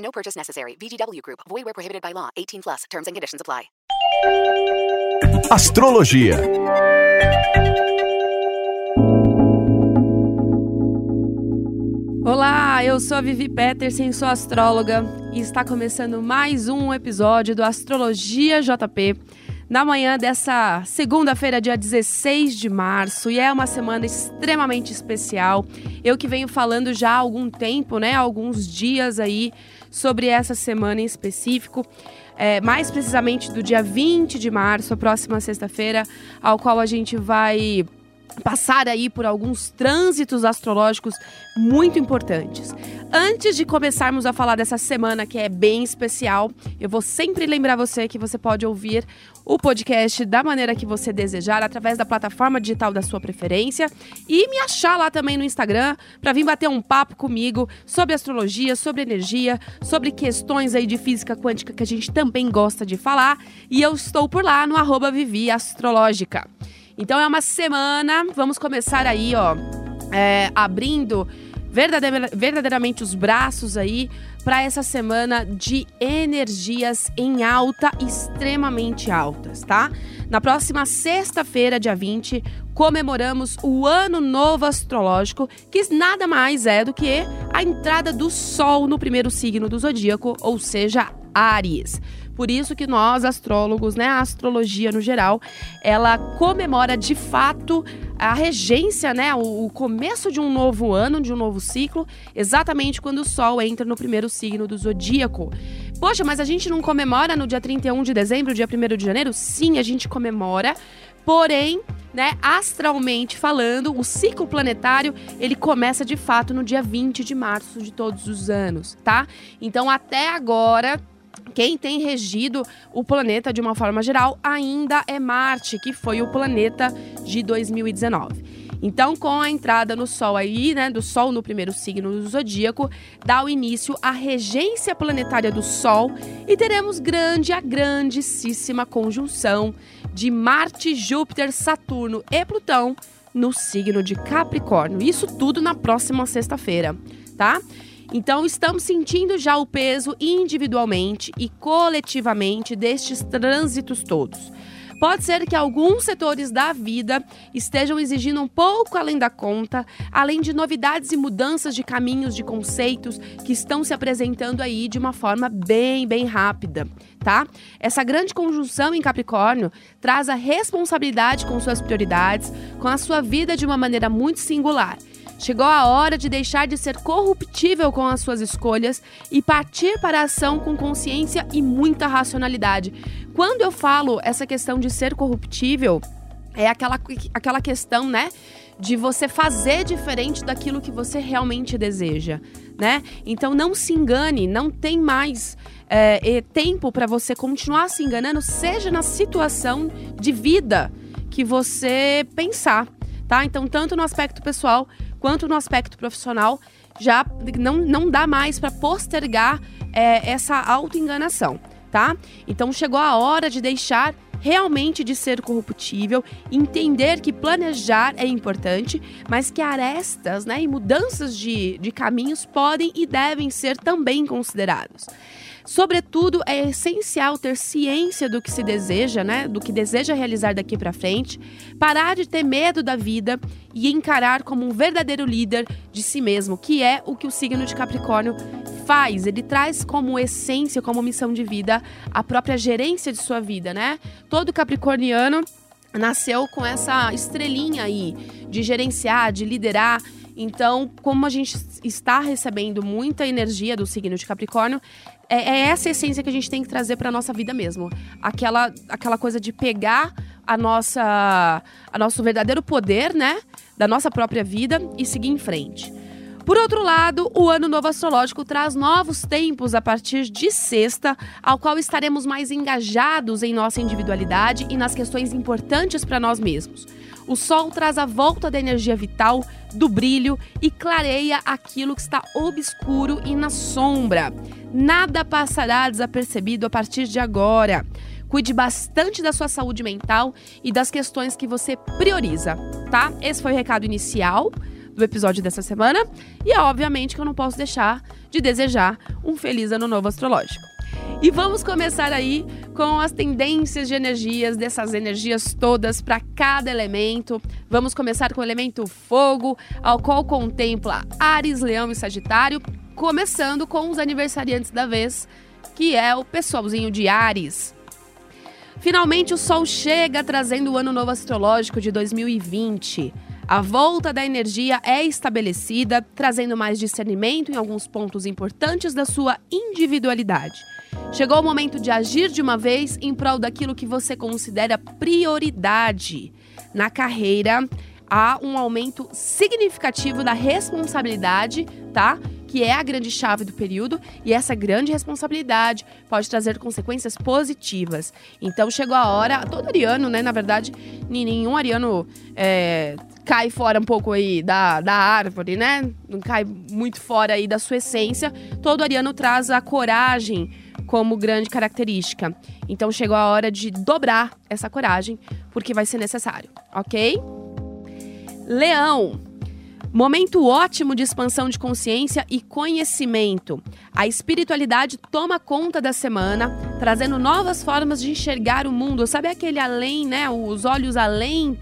No purchase necessary. VGW Group. Void where prohibited by law. 18 plus. Terms and conditions apply. Astrologia. Olá, eu sou a Vivi Peterson, sou astróloga e está começando mais um episódio do Astrologia JP. Na manhã dessa segunda-feira, dia 16 de março, e é uma semana extremamente especial. Eu que venho falando já há algum tempo, né, alguns dias aí, sobre essa semana em específico. É, mais precisamente do dia 20 de março, a próxima sexta-feira, ao qual a gente vai passar aí por alguns trânsitos astrológicos muito importantes. Antes de começarmos a falar dessa semana que é bem especial, eu vou sempre lembrar você que você pode ouvir o podcast da maneira que você desejar, através da plataforma digital da sua preferência e me achar lá também no Instagram para vir bater um papo comigo sobre astrologia, sobre energia, sobre questões aí de física quântica que a gente também gosta de falar. E eu estou por lá no arroba Vivi Astrológica. Então é uma semana, vamos começar aí, ó, é, abrindo verdadeiramente os braços aí para essa semana de energias em alta, extremamente altas, tá? Na próxima sexta-feira, dia 20, comemoramos o Ano Novo Astrológico, que nada mais é do que a entrada do Sol no primeiro signo do zodíaco, ou seja, Áries. Por isso que nós, astrólogos, né, a astrologia no geral, ela comemora de fato a regência, né, o, o começo de um novo ano, de um novo ciclo, exatamente quando o Sol entra no primeiro signo do zodíaco. Poxa, mas a gente não comemora no dia 31 de dezembro, dia 1 de janeiro? Sim, a gente comemora. Porém, né, astralmente falando, o ciclo planetário, ele começa de fato no dia 20 de março de todos os anos, tá? Então, até agora, quem tem regido o planeta de uma forma geral ainda é Marte, que foi o planeta de 2019. Então, com a entrada no Sol aí, né, do Sol no primeiro signo do zodíaco, dá o início à regência planetária do Sol e teremos grande, a grandíssima conjunção de Marte, Júpiter, Saturno e Plutão no signo de Capricórnio. Isso tudo na próxima sexta-feira, tá? Então, estamos sentindo já o peso individualmente e coletivamente destes trânsitos todos. Pode ser que alguns setores da vida estejam exigindo um pouco além da conta, além de novidades e mudanças de caminhos, de conceitos que estão se apresentando aí de uma forma bem, bem rápida, tá? Essa grande conjunção em Capricórnio traz a responsabilidade com suas prioridades, com a sua vida de uma maneira muito singular. Chegou a hora de deixar de ser corruptível com as suas escolhas e partir para a ação com consciência e muita racionalidade. Quando eu falo essa questão de ser corruptível, é aquela, aquela questão, né? De você fazer diferente daquilo que você realmente deseja, né? Então não se engane, não tem mais é, tempo para você continuar se enganando, seja na situação de vida que você pensar, tá? Então, tanto no aspecto pessoal quanto no aspecto profissional, já não, não dá mais para postergar é, essa autoenganação, tá? Então chegou a hora de deixar realmente de ser corruptível, entender que planejar é importante, mas que arestas né, e mudanças de, de caminhos podem e devem ser também considerados. Sobretudo, é essencial ter ciência do que se deseja, né? Do que deseja realizar daqui para frente, parar de ter medo da vida e encarar como um verdadeiro líder de si mesmo, que é o que o signo de Capricórnio faz. Ele traz como essência, como missão de vida, a própria gerência de sua vida, né? Todo capricorniano nasceu com essa estrelinha aí de gerenciar, de liderar. Então, como a gente está recebendo muita energia do signo de Capricórnio, é, é essa essência que a gente tem que trazer para nossa vida mesmo. Aquela, aquela coisa de pegar a nossa, a nosso verdadeiro poder, né, da nossa própria vida e seguir em frente. Por outro lado, o Ano Novo Astrológico traz novos tempos a partir de sexta, ao qual estaremos mais engajados em nossa individualidade e nas questões importantes para nós mesmos. O Sol traz a volta da energia vital, do brilho e clareia aquilo que está obscuro e na sombra. Nada passará desapercebido a partir de agora. Cuide bastante da sua saúde mental e das questões que você prioriza, tá? Esse foi o recado inicial do episódio dessa semana. E é obviamente que eu não posso deixar de desejar um feliz ano novo astrológico. E vamos começar aí com as tendências de energias, dessas energias todas para cada elemento. Vamos começar com o elemento fogo, ao qual contempla Ares, Leão e Sagitário, começando com os aniversariantes da vez, que é o pessoalzinho de Ares. Finalmente o Sol chega trazendo o ano novo astrológico de 2020. A volta da energia é estabelecida, trazendo mais discernimento em alguns pontos importantes da sua individualidade. Chegou o momento de agir de uma vez em prol daquilo que você considera prioridade. Na carreira, há um aumento significativo da responsabilidade, tá? Que é a grande chave do período, e essa grande responsabilidade pode trazer consequências positivas. Então chegou a hora, todo ariano, né? Na verdade, nenhum ariano é, cai fora um pouco aí da, da árvore, né? Não cai muito fora aí da sua essência. Todo ariano traz a coragem como grande característica. Então chegou a hora de dobrar essa coragem, porque vai ser necessário, ok? Leão. Momento ótimo de expansão de consciência e conhecimento. A espiritualidade toma conta da semana, trazendo novas formas de enxergar o mundo. Sabe aquele além, né? Os olhos além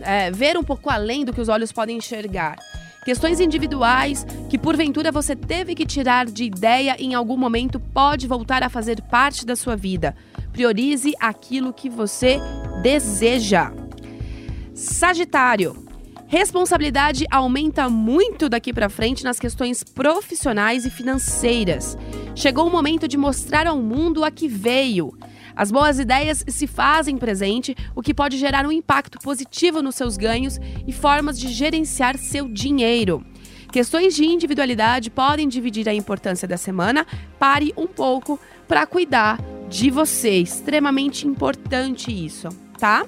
é, ver um pouco além do que os olhos podem enxergar. Questões individuais que porventura você teve que tirar de ideia em algum momento pode voltar a fazer parte da sua vida. Priorize aquilo que você deseja. Sagitário. Responsabilidade aumenta muito daqui para frente nas questões profissionais e financeiras. Chegou o momento de mostrar ao mundo a que veio. As boas ideias se fazem presente, o que pode gerar um impacto positivo nos seus ganhos e formas de gerenciar seu dinheiro. Questões de individualidade podem dividir a importância da semana. Pare um pouco para cuidar de você. Extremamente importante isso, tá?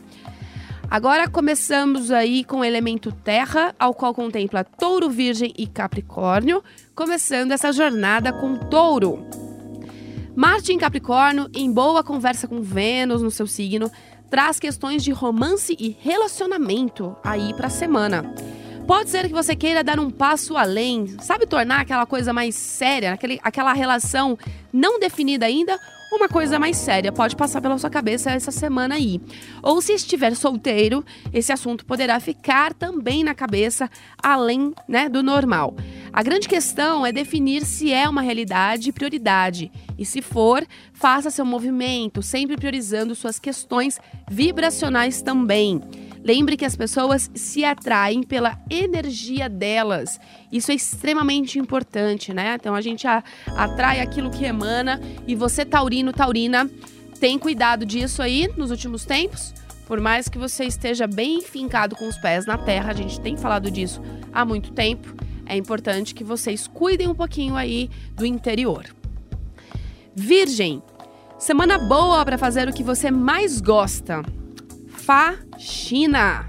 Agora começamos aí com o elemento terra, ao qual contempla touro, virgem e capricórnio, começando essa jornada com touro. Marte em Capricórnio, em boa conversa com Vênus no seu signo, traz questões de romance e relacionamento aí para a semana. Pode ser que você queira dar um passo além, sabe, tornar aquela coisa mais séria, aquele, aquela relação não definida ainda, uma coisa mais séria pode passar pela sua cabeça essa semana aí. Ou se estiver solteiro, esse assunto poderá ficar também na cabeça além né, do normal. A grande questão é definir se é uma realidade e prioridade. E se for, faça seu movimento, sempre priorizando suas questões vibracionais também. Lembre que as pessoas se atraem pela energia delas. Isso é extremamente importante, né? Então a gente atrai aquilo que emana e você taurino, taurina, tem cuidado disso aí nos últimos tempos. Por mais que você esteja bem fincado com os pés na terra, a gente tem falado disso há muito tempo. É importante que vocês cuidem um pouquinho aí do interior. Virgem, semana boa para fazer o que você mais gosta faxina.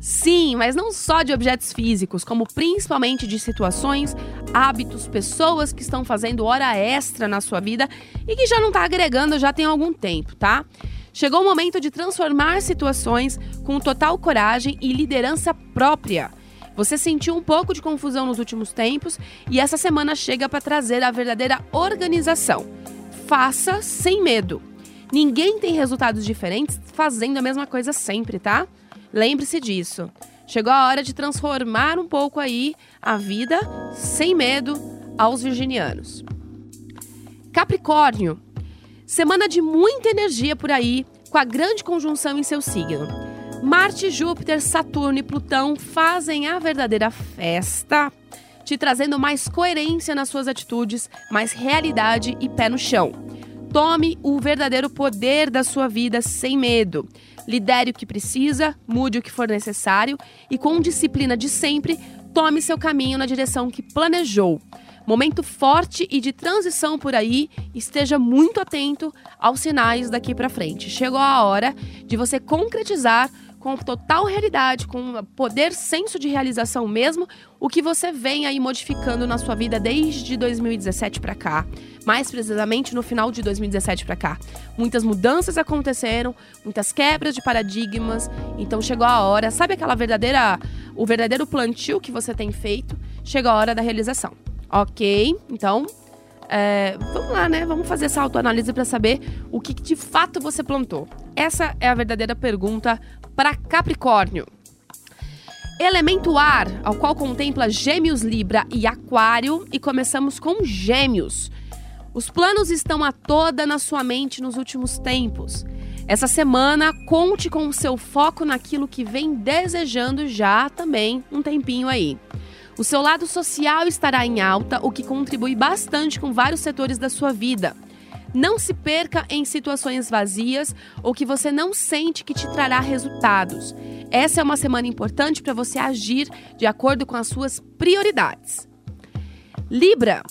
Sim, mas não só de objetos físicos, como principalmente de situações, hábitos, pessoas que estão fazendo hora extra na sua vida e que já não está agregando já tem algum tempo, tá? Chegou o momento de transformar situações com total coragem e liderança própria. Você sentiu um pouco de confusão nos últimos tempos e essa semana chega para trazer a verdadeira organização. Faça sem medo. Ninguém tem resultados diferentes fazendo a mesma coisa sempre, tá? Lembre-se disso. Chegou a hora de transformar um pouco aí a vida sem medo aos virginianos. Capricórnio. Semana de muita energia por aí, com a grande conjunção em seu signo. Marte, Júpiter, Saturno e Plutão fazem a verdadeira festa, te trazendo mais coerência nas suas atitudes, mais realidade e pé no chão. Tome o verdadeiro poder da sua vida sem medo. Lidere o que precisa, mude o que for necessário e, com disciplina de sempre, tome seu caminho na direção que planejou. Momento forte e de transição por aí, esteja muito atento aos sinais daqui para frente. Chegou a hora de você concretizar com total realidade, com poder senso de realização mesmo, o que você vem aí modificando na sua vida desde 2017 para cá. Mais precisamente no final de 2017 para cá. Muitas mudanças aconteceram, muitas quebras de paradigmas. Então chegou a hora, sabe aquela verdadeira, o verdadeiro plantio que você tem feito? Chegou a hora da realização. Ok, então é, vamos lá, né? Vamos fazer essa autoanálise para saber o que de fato você plantou. Essa é a verdadeira pergunta para Capricórnio. Elemento ar, ao qual contempla Gêmeos, Libra e Aquário, e começamos com Gêmeos. Os planos estão a toda na sua mente nos últimos tempos. Essa semana, conte com o seu foco naquilo que vem desejando já também um tempinho aí. O seu lado social estará em alta, o que contribui bastante com vários setores da sua vida. Não se perca em situações vazias ou que você não sente que te trará resultados. Essa é uma semana importante para você agir de acordo com as suas prioridades. Libra.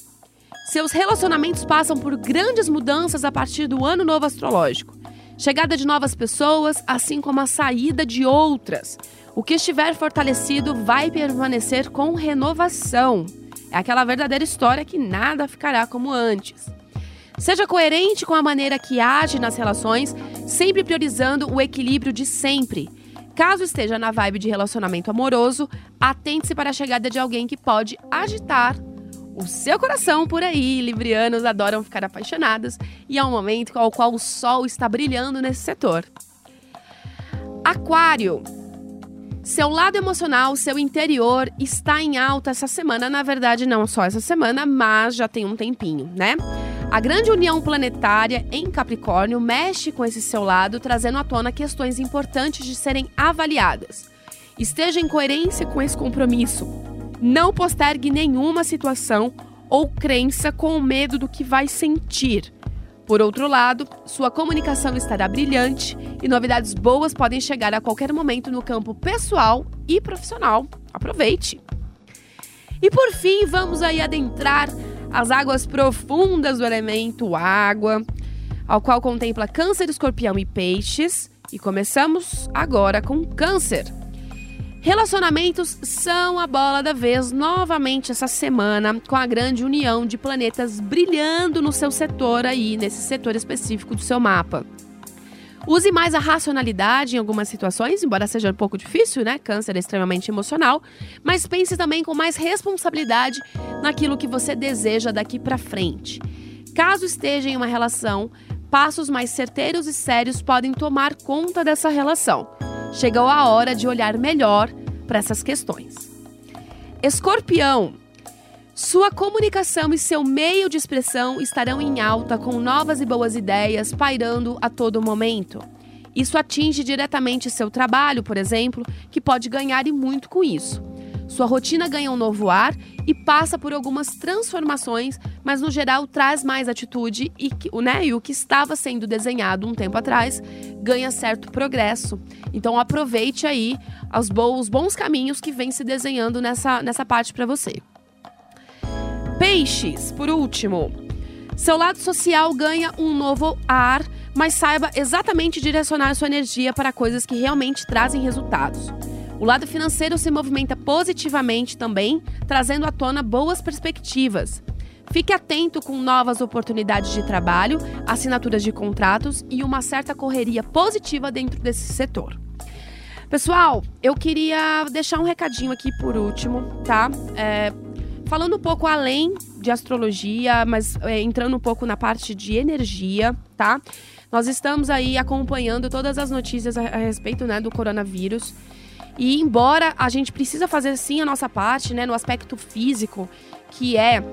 Seus relacionamentos passam por grandes mudanças a partir do ano novo astrológico. Chegada de novas pessoas, assim como a saída de outras. O que estiver fortalecido vai permanecer com renovação. É aquela verdadeira história que nada ficará como antes. Seja coerente com a maneira que age nas relações, sempre priorizando o equilíbrio de sempre. Caso esteja na vibe de relacionamento amoroso, atente-se para a chegada de alguém que pode agitar o seu coração por aí. Librianos adoram ficar apaixonados e é um momento ao qual o sol está brilhando nesse setor. Aquário. Seu lado emocional, seu interior está em alta essa semana. Na verdade, não só essa semana, mas já tem um tempinho, né? A grande união planetária em Capricórnio mexe com esse seu lado, trazendo à tona questões importantes de serem avaliadas. Esteja em coerência com esse compromisso. Não postergue nenhuma situação ou crença com medo do que vai sentir. Por outro lado, sua comunicação estará brilhante e novidades boas podem chegar a qualquer momento no campo pessoal e profissional. Aproveite! E por fim, vamos aí adentrar as águas profundas do elemento água, ao qual contempla Câncer, Escorpião e Peixes. E começamos agora com Câncer. Relacionamentos são a bola da vez novamente essa semana, com a grande união de planetas brilhando no seu setor aí, nesse setor específico do seu mapa. Use mais a racionalidade em algumas situações, embora seja um pouco difícil, né? Câncer é extremamente emocional, mas pense também com mais responsabilidade naquilo que você deseja daqui para frente. Caso esteja em uma relação, passos mais certeiros e sérios podem tomar conta dessa relação. Chegou a hora de olhar melhor para essas questões. Escorpião, sua comunicação e seu meio de expressão estarão em alta com novas e boas ideias pairando a todo momento. Isso atinge diretamente seu trabalho, por exemplo, que pode ganhar e muito com isso. Sua rotina ganha um novo ar e passa por algumas transformações, mas no geral traz mais atitude e, né, e o que estava sendo desenhado um tempo atrás ganha certo progresso. Então aproveite aí os bons, caminhos que vem se desenhando nessa, nessa parte para você. Peixes, por último. Seu lado social ganha um novo ar, mas saiba exatamente direcionar sua energia para coisas que realmente trazem resultados. O lado financeiro se movimenta positivamente também, trazendo à tona boas perspectivas. Fique atento com novas oportunidades de trabalho, assinaturas de contratos e uma certa correria positiva dentro desse setor. Pessoal, eu queria deixar um recadinho aqui por último, tá? É, Falando um pouco além de astrologia, mas é, entrando um pouco na parte de energia, tá? Nós estamos aí acompanhando todas as notícias a, a respeito né, do coronavírus. E embora a gente precisa fazer sim a nossa parte, né, no aspecto físico, que é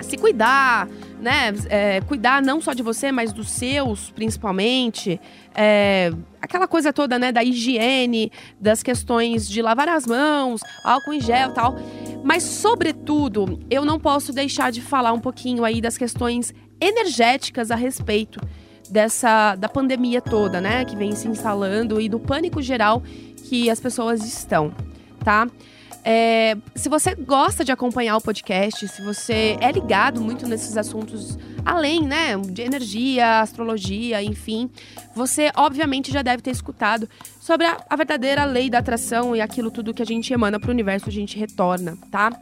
se cuidar, né? É, cuidar não só de você, mas dos seus, principalmente. É, aquela coisa toda, né? Da higiene, das questões de lavar as mãos, álcool em gel tal. Mas, sobretudo, eu não posso deixar de falar um pouquinho aí das questões energéticas a respeito dessa da pandemia toda, né, que vem se instalando e do pânico geral que as pessoas estão, tá? É, se você gosta de acompanhar o podcast, se você é ligado muito nesses assuntos além, né, de energia, astrologia, enfim, você obviamente já deve ter escutado sobre a, a verdadeira lei da atração e aquilo tudo que a gente emana para o universo, a gente retorna, tá?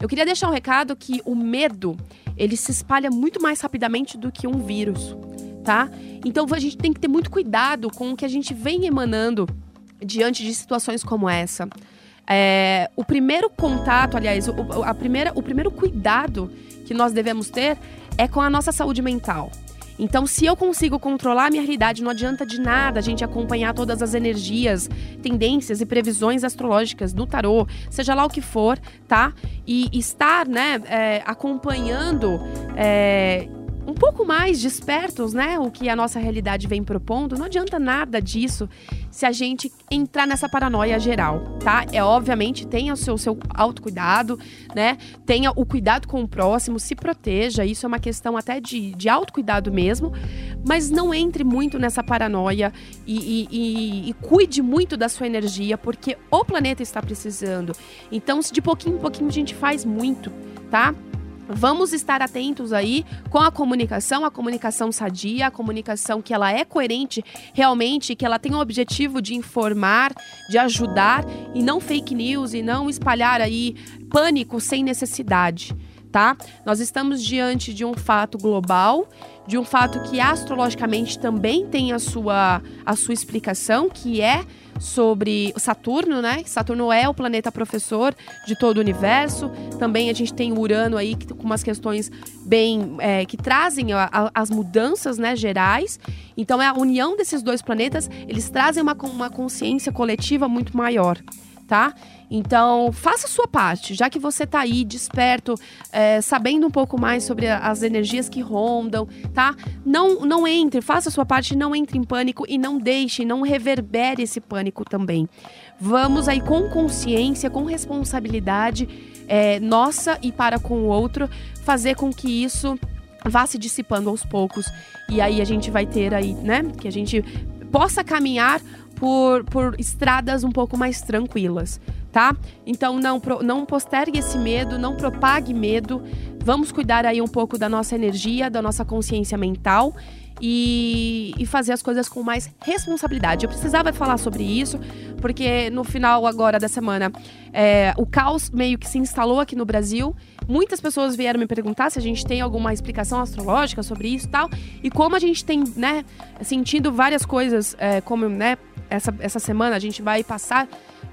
Eu queria deixar um recado que o medo, ele se espalha muito mais rapidamente do que um vírus, tá? Então a gente tem que ter muito cuidado com o que a gente vem emanando diante de situações como essa. É, o primeiro contato, aliás, o, a primeira, o primeiro cuidado que nós devemos ter é com a nossa saúde mental. Então, se eu consigo controlar a minha realidade, não adianta de nada a gente acompanhar todas as energias, tendências e previsões astrológicas do tarô, seja lá o que for, tá? E estar, né, é, acompanhando. É, um pouco mais despertos, né? O que a nossa realidade vem propondo, não adianta nada disso se a gente entrar nessa paranoia geral, tá? É obviamente tenha o seu, seu autocuidado, né? Tenha o cuidado com o próximo, se proteja, isso é uma questão até de, de autocuidado mesmo, mas não entre muito nessa paranoia e, e, e, e cuide muito da sua energia, porque o planeta está precisando. Então, se de pouquinho em pouquinho a gente faz muito, tá? Vamos estar atentos aí com a comunicação, a comunicação sadia, a comunicação que ela é coerente realmente, que ela tem o objetivo de informar, de ajudar e não fake news e não espalhar aí pânico sem necessidade. Tá? Nós estamos diante de um fato global, de um fato que astrologicamente também tem a sua, a sua explicação, que é sobre Saturno, né? Saturno é o planeta professor de todo o universo. Também a gente tem Urano aí com umas questões bem é, que trazem a, a, as mudanças, né, gerais. Então é a união desses dois planetas. Eles trazem uma, uma consciência coletiva muito maior tá? Então, faça a sua parte, já que você tá aí desperto, é, sabendo um pouco mais sobre as energias que rondam, tá? Não, não entre, faça a sua parte, não entre em pânico e não deixe, não reverbere esse pânico também. Vamos aí com consciência, com responsabilidade é, nossa e para com o outro, fazer com que isso vá se dissipando aos poucos. E aí a gente vai ter aí, né? Que a gente possa caminhar por, por estradas um pouco mais tranquilas, tá? Então não, não postergue esse medo, não propague medo. Vamos cuidar aí um pouco da nossa energia, da nossa consciência mental e, e, fazer as coisas com mais responsabilidade. Eu precisava falar sobre isso, porque no final agora da semana é, o caos meio que se instalou aqui no Brasil. Muitas pessoas vieram me perguntar se a gente tem alguma explicação astrológica sobre isso e tal. E como a gente tem, né, sentindo várias coisas, é, como, né, essa, essa semana a gente vai passar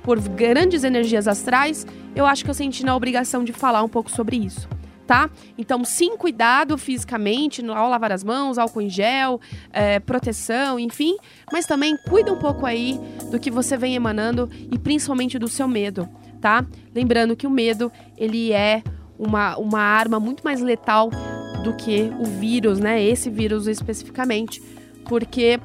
por grandes energias astrais, eu acho que eu senti na obrigação de falar um pouco sobre isso tá? Então, sim, cuidado fisicamente, ao lavar as mãos, álcool em gel, é, proteção, enfim, mas também cuida um pouco aí do que você vem emanando e principalmente do seu medo, tá? Lembrando que o medo, ele é uma, uma arma muito mais letal do que o vírus, né? Esse vírus especificamente, porque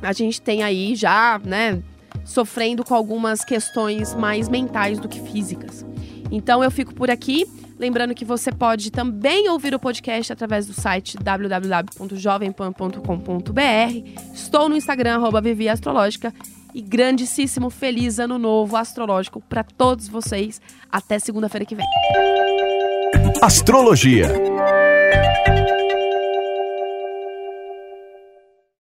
a gente tem aí já, né, sofrendo com algumas questões mais mentais do que físicas. Então eu fico por aqui. Lembrando que você pode também ouvir o podcast através do site www.jovempan.com.br. Estou no Instagram, arroba Vivi Astrológica. E grandíssimo feliz ano novo astrológico para todos vocês. Até segunda-feira que vem. Astrologia